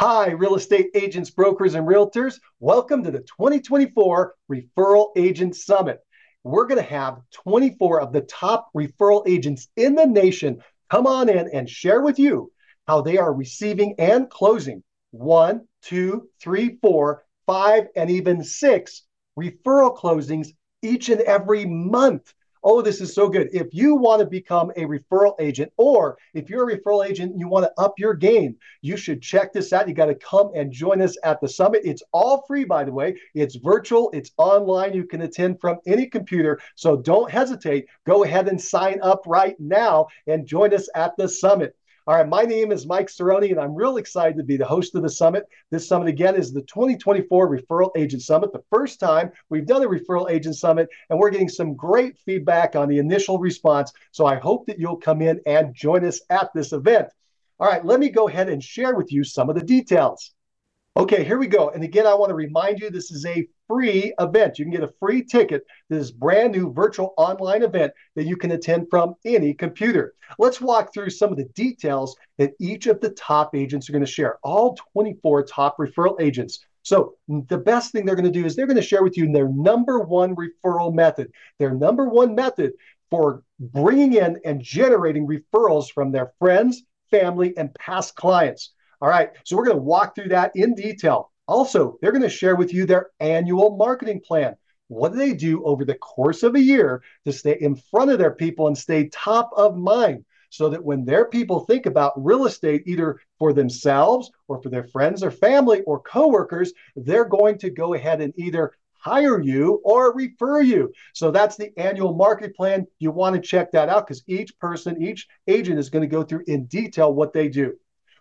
Hi, real estate agents, brokers, and realtors. Welcome to the 2024 Referral Agent Summit. We're going to have 24 of the top referral agents in the nation come on in and share with you how they are receiving and closing one, two, three, four, five, and even six referral closings each and every month. Oh, this is so good. If you want to become a referral agent, or if you're a referral agent and you want to up your game, you should check this out. You got to come and join us at the summit. It's all free, by the way. It's virtual, it's online. You can attend from any computer. So don't hesitate. Go ahead and sign up right now and join us at the summit. All right, my name is Mike Cerrone, and I'm real excited to be the host of the summit. This summit, again, is the 2024 Referral Agent Summit, the first time we've done a Referral Agent Summit, and we're getting some great feedback on the initial response. So I hope that you'll come in and join us at this event. All right, let me go ahead and share with you some of the details. Okay, here we go. And again, I want to remind you this is a free event. You can get a free ticket to this brand new virtual online event that you can attend from any computer. Let's walk through some of the details that each of the top agents are going to share, all 24 top referral agents. So, the best thing they're going to do is they're going to share with you their number one referral method, their number one method for bringing in and generating referrals from their friends, family, and past clients. All right, so we're going to walk through that in detail. Also, they're going to share with you their annual marketing plan. What do they do over the course of a year to stay in front of their people and stay top of mind so that when their people think about real estate, either for themselves or for their friends or family or coworkers, they're going to go ahead and either hire you or refer you. So that's the annual market plan. You want to check that out because each person, each agent is going to go through in detail what they do.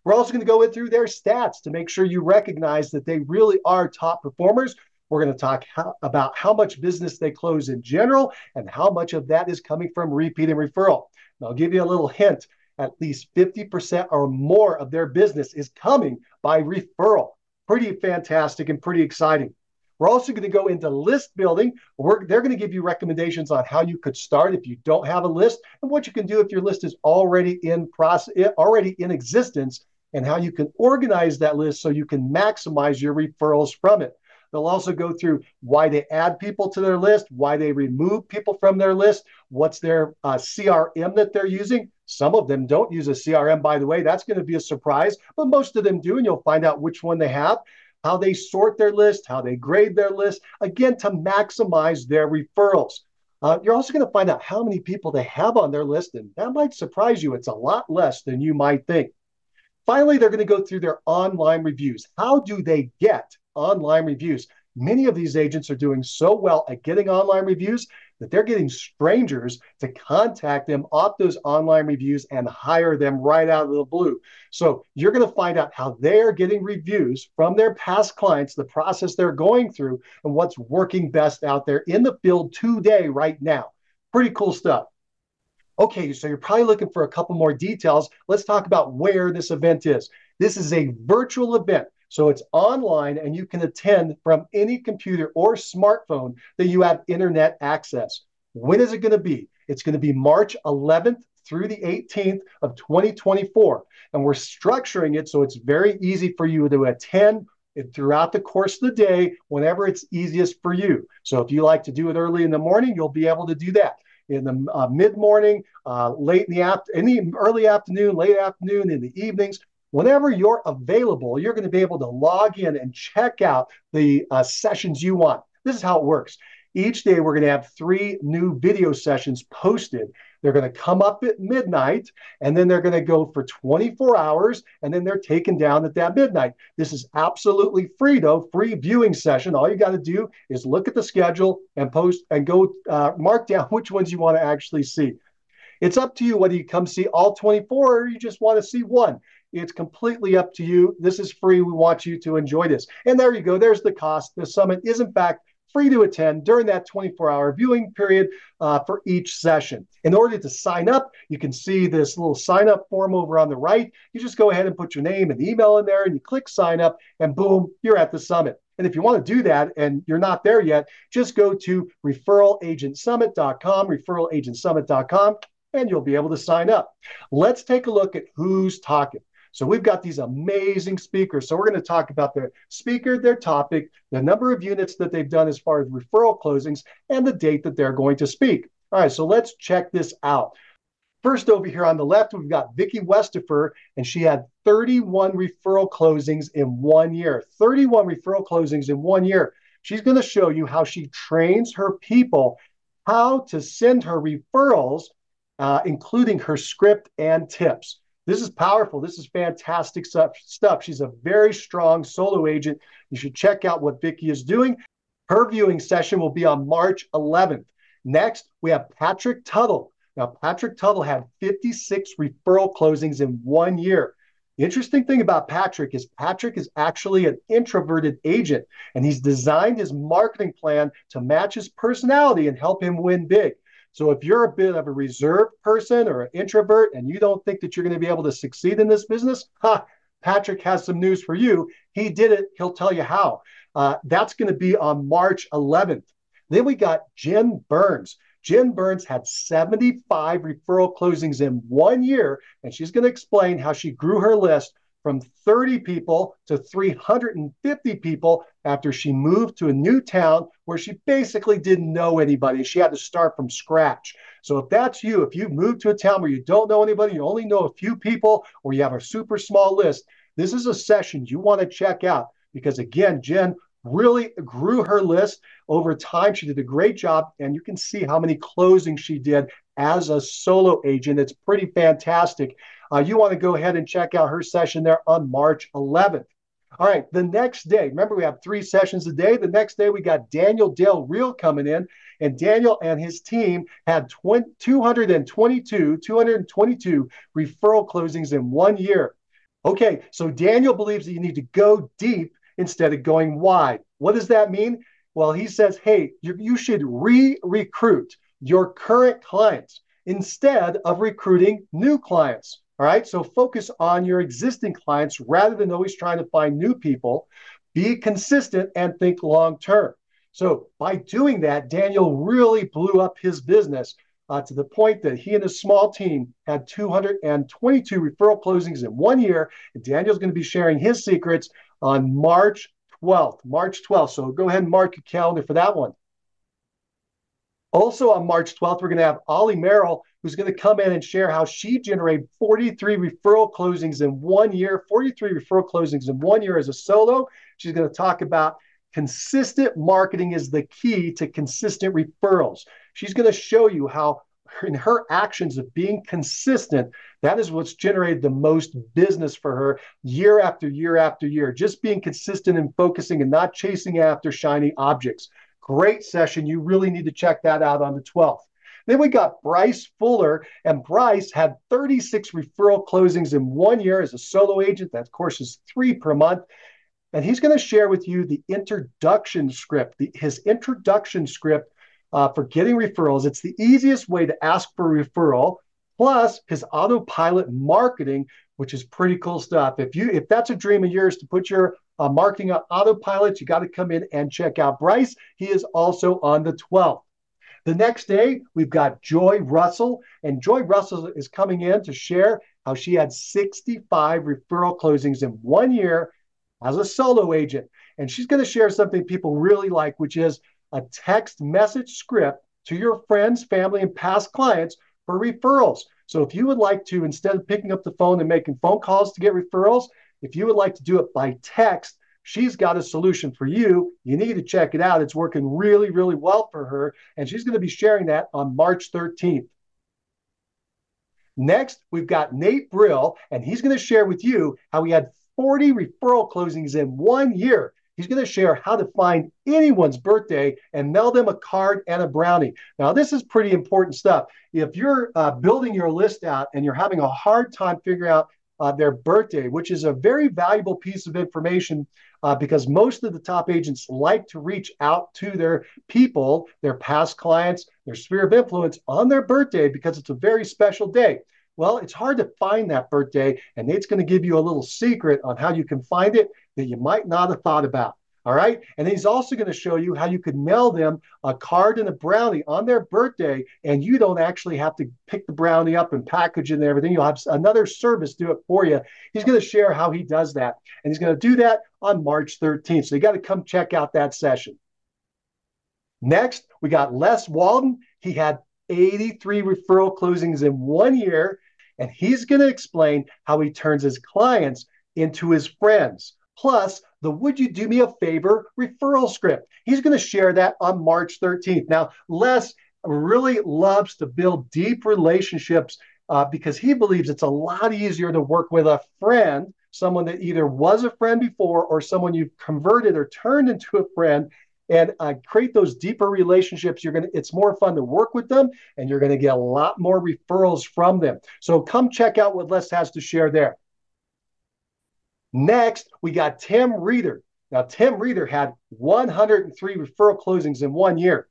We're also going to go in through their stats to make sure you recognize that they really are top performers. We're going to talk how, about how much business they close in general and how much of that is coming from repeat and referral. And I'll give you a little hint at least 50% or more of their business is coming by referral. Pretty fantastic and pretty exciting. We're also going to go into list building. We're, they're going to give you recommendations on how you could start if you don't have a list and what you can do if your list is already in process, already in existence and how you can organize that list so you can maximize your referrals from it. They'll also go through why they add people to their list, why they remove people from their list, what's their uh, CRM that they're using. Some of them don't use a CRM, by the way. That's going to be a surprise, but most of them do, and you'll find out which one they have, how they sort their list, how they grade their list, again, to maximize their referrals. Uh, you're also going to find out how many people they have on their list, and that might surprise you. It's a lot less than you might think. Finally, they're going to go through their online reviews. How do they get online reviews? Many of these agents are doing so well at getting online reviews that they're getting strangers to contact them off those online reviews and hire them right out of the blue. So you're going to find out how they're getting reviews from their past clients, the process they're going through, and what's working best out there in the field today, right now. Pretty cool stuff. Okay, so you're probably looking for a couple more details. Let's talk about where this event is. This is a virtual event. So it's online and you can attend from any computer or smartphone that you have internet access. When is it going to be? It's going to be March 11th through the 18th of 2024. And we're structuring it so it's very easy for you to attend throughout the course of the day whenever it's easiest for you. So if you like to do it early in the morning, you'll be able to do that in the uh, mid morning, uh, late in the aft, in the early afternoon, late afternoon, in the evenings. Whenever you're available, you're going to be able to log in and check out the uh, sessions you want. This is how it works. Each day, we're going to have three new video sessions posted. They're going to come up at midnight and then they're going to go for 24 hours and then they're taken down at that midnight. This is absolutely free, though, free viewing session. All you got to do is look at the schedule and post and go uh, mark down which ones you want to actually see. It's up to you whether you come see all 24 or you just want to see one. It's completely up to you. This is free. We want you to enjoy this. And there you go. There's the cost. The summit is, in fact, free to attend during that 24 hour viewing period uh, for each session. In order to sign up, you can see this little sign up form over on the right. You just go ahead and put your name and email in there and you click sign up, and boom, you're at the summit. And if you want to do that and you're not there yet, just go to referralagentsummit.com, referralagentsummit.com, and you'll be able to sign up. Let's take a look at who's talking. So we've got these amazing speakers. So we're going to talk about their speaker, their topic, the number of units that they've done as far as referral closings, and the date that they're going to speak. All right, so let's check this out. First, over here on the left, we've got Vicki Westifer, and she had 31 referral closings in one year. 31 referral closings in one year. She's going to show you how she trains her people how to send her referrals, uh, including her script and tips. This is powerful. This is fantastic stuff. She's a very strong solo agent. You should check out what Vicki is doing. Her viewing session will be on March 11th. Next, we have Patrick Tuttle. Now, Patrick Tuttle had 56 referral closings in one year. The interesting thing about Patrick is Patrick is actually an introverted agent, and he's designed his marketing plan to match his personality and help him win big. So if you're a bit of a reserved person or an introvert and you don't think that you're going to be able to succeed in this business, ha, Patrick has some news for you. He did it. He'll tell you how. Uh, that's going to be on March 11th. Then we got Jen Burns. Jen Burns had 75 referral closings in one year, and she's going to explain how she grew her list from 30 people to 350 people after she moved to a new town where she basically didn't know anybody. She had to start from scratch. So, if that's you, if you've moved to a town where you don't know anybody, you only know a few people, or you have a super small list, this is a session you want to check out because, again, Jen really grew her list over time. She did a great job, and you can see how many closings she did as a solo agent. It's pretty fantastic. Uh, you want to go ahead and check out her session there on March 11th. All right, the next day, remember we have three sessions a day. The next day, we got Daniel Dale Real coming in, and Daniel and his team had 20, 222, 222 referral closings in one year. Okay, so Daniel believes that you need to go deep instead of going wide. What does that mean? Well, he says, hey, you, you should re recruit your current clients instead of recruiting new clients. All right. So focus on your existing clients rather than always trying to find new people. Be consistent and think long term. So by doing that, Daniel really blew up his business uh, to the point that he and his small team had 222 referral closings in one year. And Daniel's going to be sharing his secrets on March 12th. March 12th. So go ahead and mark your calendar for that one. Also on March 12th, we're going to have Ollie Merrill, who's going to come in and share how she generated 43 referral closings in one year, 43 referral closings in one year as a solo. She's going to talk about consistent marketing is the key to consistent referrals. She's going to show you how in her actions of being consistent, that is what's generated the most business for her year after year after year. Just being consistent and focusing and not chasing after shiny objects. Great session. You really need to check that out on the 12th. Then we got Bryce Fuller, and Bryce had 36 referral closings in one year as a solo agent. That, course, is three per month. And he's going to share with you the introduction script, the, his introduction script uh, for getting referrals. It's the easiest way to ask for referral, plus his autopilot marketing, which is pretty cool stuff. If you if that's a dream of yours to put your uh, marketing on autopilot, you got to come in and check out Bryce. He is also on the 12th. The next day, we've got Joy Russell, and Joy Russell is coming in to share how she had 65 referral closings in one year as a solo agent. And she's going to share something people really like, which is a text message script to your friends, family, and past clients for referrals. So if you would like to, instead of picking up the phone and making phone calls to get referrals, if you would like to do it by text, she's got a solution for you. You need to check it out. It's working really, really well for her. And she's going to be sharing that on March 13th. Next, we've got Nate Brill, and he's going to share with you how he had 40 referral closings in one year. He's going to share how to find anyone's birthday and mail them a card and a brownie. Now, this is pretty important stuff. If you're uh, building your list out and you're having a hard time figuring out uh, their birthday, which is a very valuable piece of information uh, because most of the top agents like to reach out to their people, their past clients, their sphere of influence on their birthday because it's a very special day. Well, it's hard to find that birthday, and Nate's going to give you a little secret on how you can find it that you might not have thought about. All right. And he's also going to show you how you could mail them a card and a brownie on their birthday, and you don't actually have to pick the brownie up and package it and everything. You'll have another service do it for you. He's going to share how he does that. And he's going to do that on March 13th. So you got to come check out that session. Next, we got Les Walden. He had 83 referral closings in one year, and he's going to explain how he turns his clients into his friends. Plus, the Would You Do Me a Favor referral script. He's going to share that on March 13th. Now, Les really loves to build deep relationships uh, because he believes it's a lot easier to work with a friend, someone that either was a friend before or someone you've converted or turned into a friend and uh, create those deeper relationships you're to it's more fun to work with them and you're going to get a lot more referrals from them so come check out what les has to share there Next, we got Tim Reeder. Now, Tim Reeder had 103 referral closings in one year.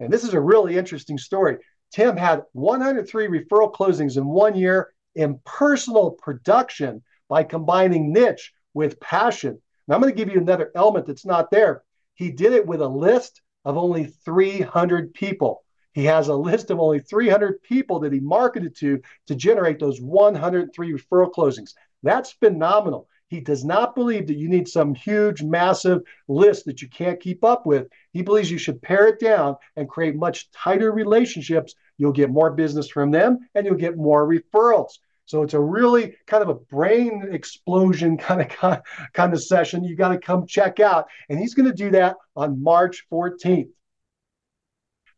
And this is a really interesting story. Tim had 103 referral closings in one year in personal production by combining niche with passion. Now, I'm going to give you another element that's not there. He did it with a list of only 300 people. He has a list of only 300 people that he marketed to to generate those 103 referral closings. That's phenomenal. He does not believe that you need some huge, massive list that you can't keep up with. He believes you should pare it down and create much tighter relationships. You'll get more business from them and you'll get more referrals. So it's a really kind of a brain explosion kind of kind of session. You got to come check out, and he's going to do that on March 14th.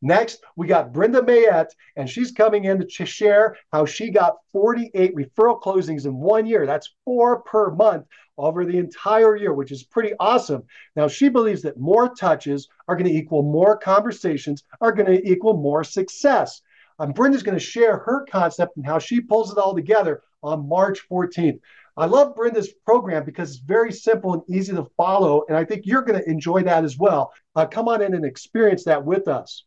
Next, we got Brenda Mayette, and she's coming in to share how she got 48 referral closings in one year. That's four per month over the entire year, which is pretty awesome. Now, she believes that more touches are going to equal more conversations, are going to equal more success. And Brenda's going to share her concept and how she pulls it all together on March 14th. I love Brenda's program because it's very simple and easy to follow. And I think you're going to enjoy that as well. Uh, come on in and experience that with us.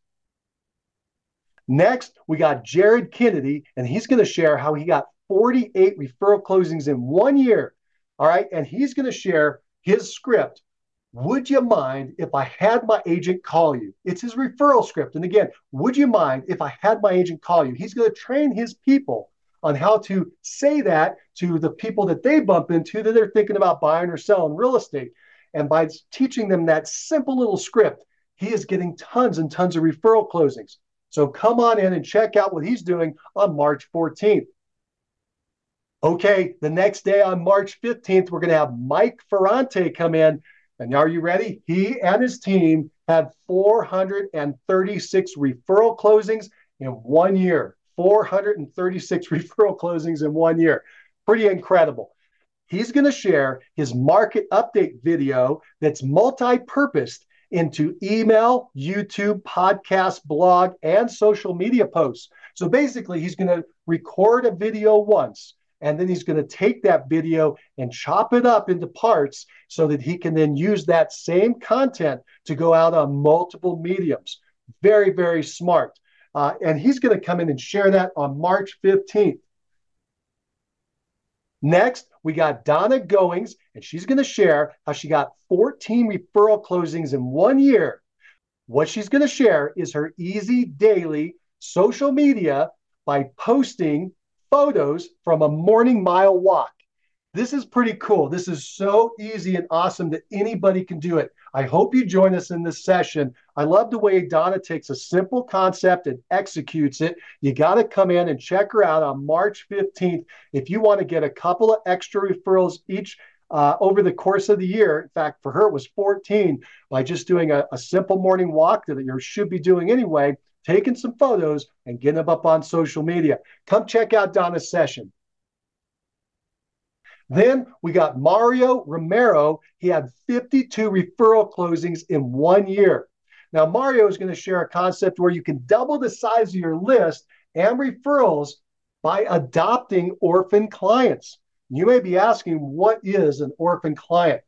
Next, we got Jared Kennedy, and he's going to share how he got 48 referral closings in one year. All right. And he's going to share his script. Would you mind if I had my agent call you? It's his referral script. And again, would you mind if I had my agent call you? He's going to train his people on how to say that to the people that they bump into that they're thinking about buying or selling real estate. And by teaching them that simple little script, he is getting tons and tons of referral closings. So come on in and check out what he's doing on March 14th. Okay, the next day on March 15th, we're going to have Mike Ferrante come in. And are you ready? He and his team had 436 referral closings in one year. 436 referral closings in one year. Pretty incredible. He's going to share his market update video that's multi purposed into email, YouTube, podcast, blog, and social media posts. So basically, he's going to record a video once, and then he's going to take that video and chop it up into parts so that he can then use that same content to go out on multiple mediums. Very, very smart. Uh, and he's going to come in and share that on March 15th. Next, we got Donna Goings, and she's going to share how she got 14 referral closings in one year. What she's going to share is her easy daily social media by posting photos from a morning mile walk. This is pretty cool. This is so easy and awesome that anybody can do it. I hope you join us in this session. I love the way Donna takes a simple concept and executes it. You got to come in and check her out on March 15th if you want to get a couple of extra referrals each uh, over the course of the year. In fact, for her, it was 14 by just doing a, a simple morning walk that you should be doing anyway, taking some photos and getting them up on social media. Come check out Donna's session. Then we got Mario Romero. He had 52 referral closings in one year. Now, Mario is going to share a concept where you can double the size of your list and referrals by adopting orphan clients. You may be asking, what is an orphan client?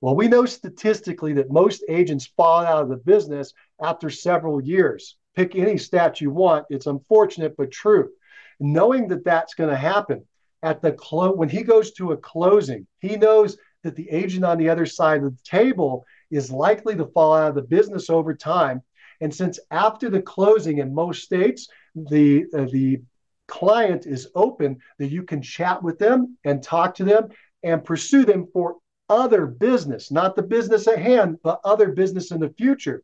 Well, we know statistically that most agents fall out of the business after several years. Pick any stat you want. It's unfortunate, but true. Knowing that that's going to happen, at the close when he goes to a closing, he knows that the agent on the other side of the table is likely to fall out of the business over time. And since after the closing in most states, the uh, the client is open that you can chat with them and talk to them and pursue them for other business, not the business at hand, but other business in the future.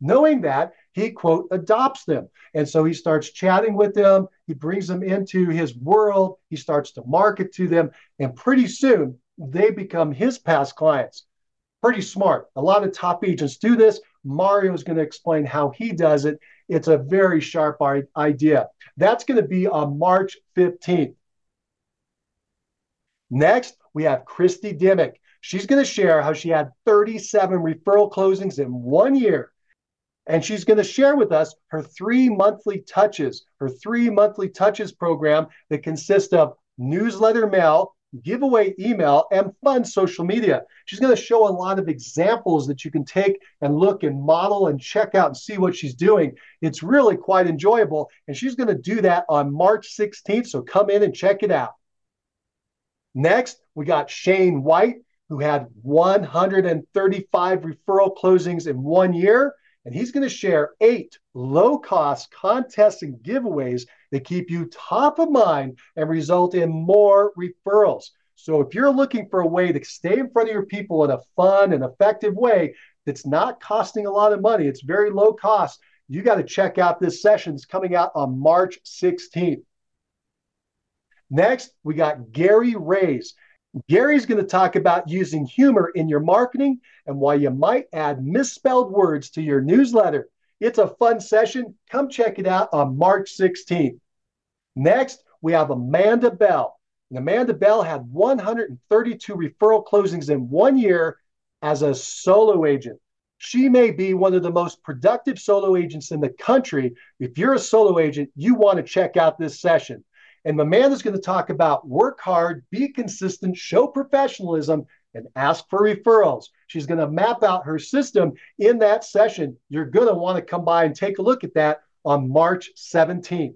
Knowing that, he, quote, adopts them. And so he starts chatting with them. He brings them into his world. He starts to market to them. And pretty soon, they become his past clients. Pretty smart. A lot of top agents do this. Mario is going to explain how he does it. It's a very sharp idea. That's going to be on March 15th. Next, we have Christy Dimmick. She's going to share how she had 37 referral closings in one year. And she's going to share with us her three monthly touches, her three monthly touches program that consists of newsletter mail, giveaway email, and fun social media. She's going to show a lot of examples that you can take and look and model and check out and see what she's doing. It's really quite enjoyable. And she's going to do that on March 16th. So come in and check it out. Next, we got Shane White, who had 135 referral closings in one year. And he's going to share eight low cost contests and giveaways that keep you top of mind and result in more referrals. So if you're looking for a way to stay in front of your people in a fun and effective way that's not costing a lot of money, it's very low cost, you got to check out this session. It's coming out on March 16th. Next, we got Gary Rays. Gary's going to talk about using humor in your marketing and why you might add misspelled words to your newsletter. It's a fun session. Come check it out on March 16th. Next, we have Amanda Bell. And Amanda Bell had 132 referral closings in one year as a solo agent. She may be one of the most productive solo agents in the country. If you're a solo agent, you want to check out this session. And Amanda's going to talk about work hard, be consistent, show professionalism, and ask for referrals. She's going to map out her system in that session. You're going to want to come by and take a look at that on March 17th.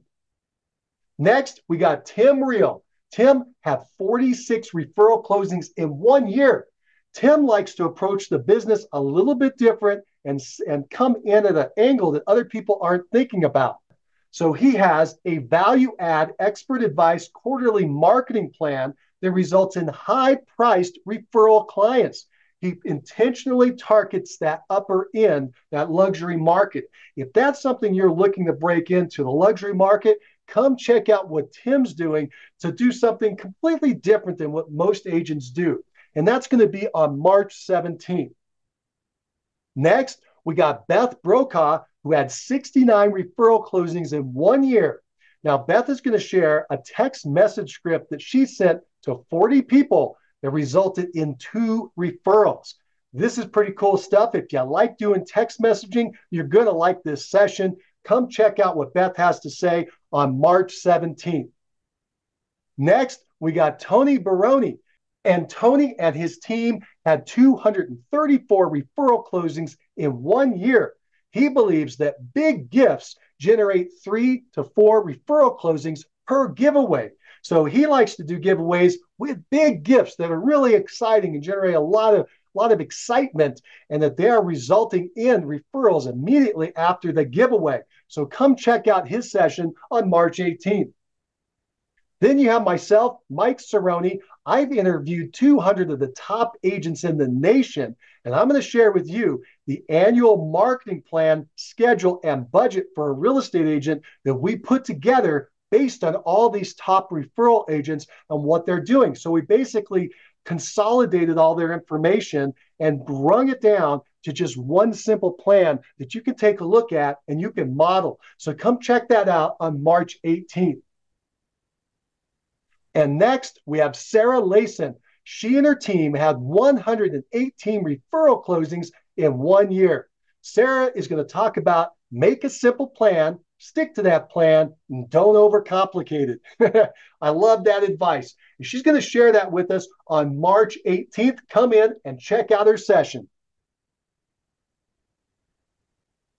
Next, we got Tim Real. Tim had 46 referral closings in one year. Tim likes to approach the business a little bit different and, and come in at an angle that other people aren't thinking about. So he has a value add expert advice quarterly marketing plan that results in high priced referral clients. He intentionally targets that upper end, that luxury market. If that's something you're looking to break into, the luxury market, come check out what Tim's doing to do something completely different than what most agents do. And that's going to be on March 17th. Next, we got Beth Brokaw, who had 69 referral closings in one year. Now, Beth is going to share a text message script that she sent to 40 people that resulted in two referrals. This is pretty cool stuff. If you like doing text messaging, you're going to like this session. Come check out what Beth has to say on March 17th. Next, we got Tony Baroni. And Tony and his team had 234 referral closings in one year. He believes that big gifts generate three to four referral closings per giveaway. So he likes to do giveaways with big gifts that are really exciting and generate a lot of lot of excitement and that they are resulting in referrals immediately after the giveaway. So come check out his session on March 18th. Then you have myself, Mike Cerrone. I've interviewed 200 of the top agents in the nation, and I'm going to share with you the annual marketing plan, schedule, and budget for a real estate agent that we put together based on all these top referral agents and what they're doing. So we basically consolidated all their information and brung it down to just one simple plan that you can take a look at and you can model. So come check that out on March 18th. And next, we have Sarah Layson. She and her team had 118 referral closings in one year. Sarah is going to talk about make a simple plan, stick to that plan, and don't overcomplicate it. I love that advice. She's going to share that with us on March 18th. Come in and check out her session.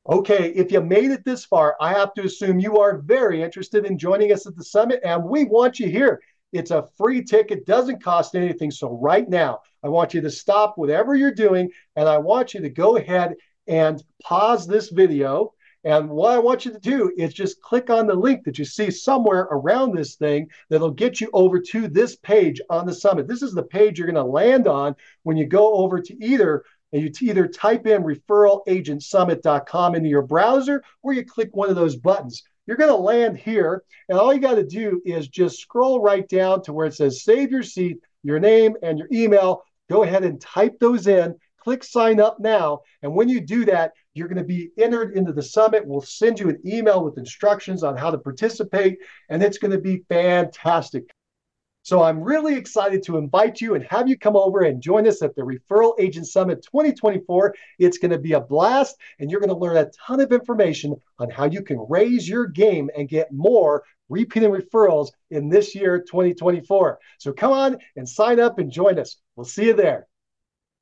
Okay, if you made it this far, I have to assume you are very interested in joining us at the summit, and we want you here. It's a free ticket, doesn't cost anything. So, right now, I want you to stop whatever you're doing and I want you to go ahead and pause this video. And what I want you to do is just click on the link that you see somewhere around this thing that'll get you over to this page on the summit. This is the page you're going to land on when you go over to either and you either type in referralagentsummit.com into your browser or you click one of those buttons. You're going to land here, and all you got to do is just scroll right down to where it says save your seat, your name, and your email. Go ahead and type those in. Click sign up now. And when you do that, you're going to be entered into the summit. We'll send you an email with instructions on how to participate, and it's going to be fantastic. So I'm really excited to invite you and have you come over and join us at the Referral Agent Summit 2024. It's going to be a blast, and you're going to learn a ton of information on how you can raise your game and get more repeating referrals in this year, 2024. So come on and sign up and join us. We'll see you there.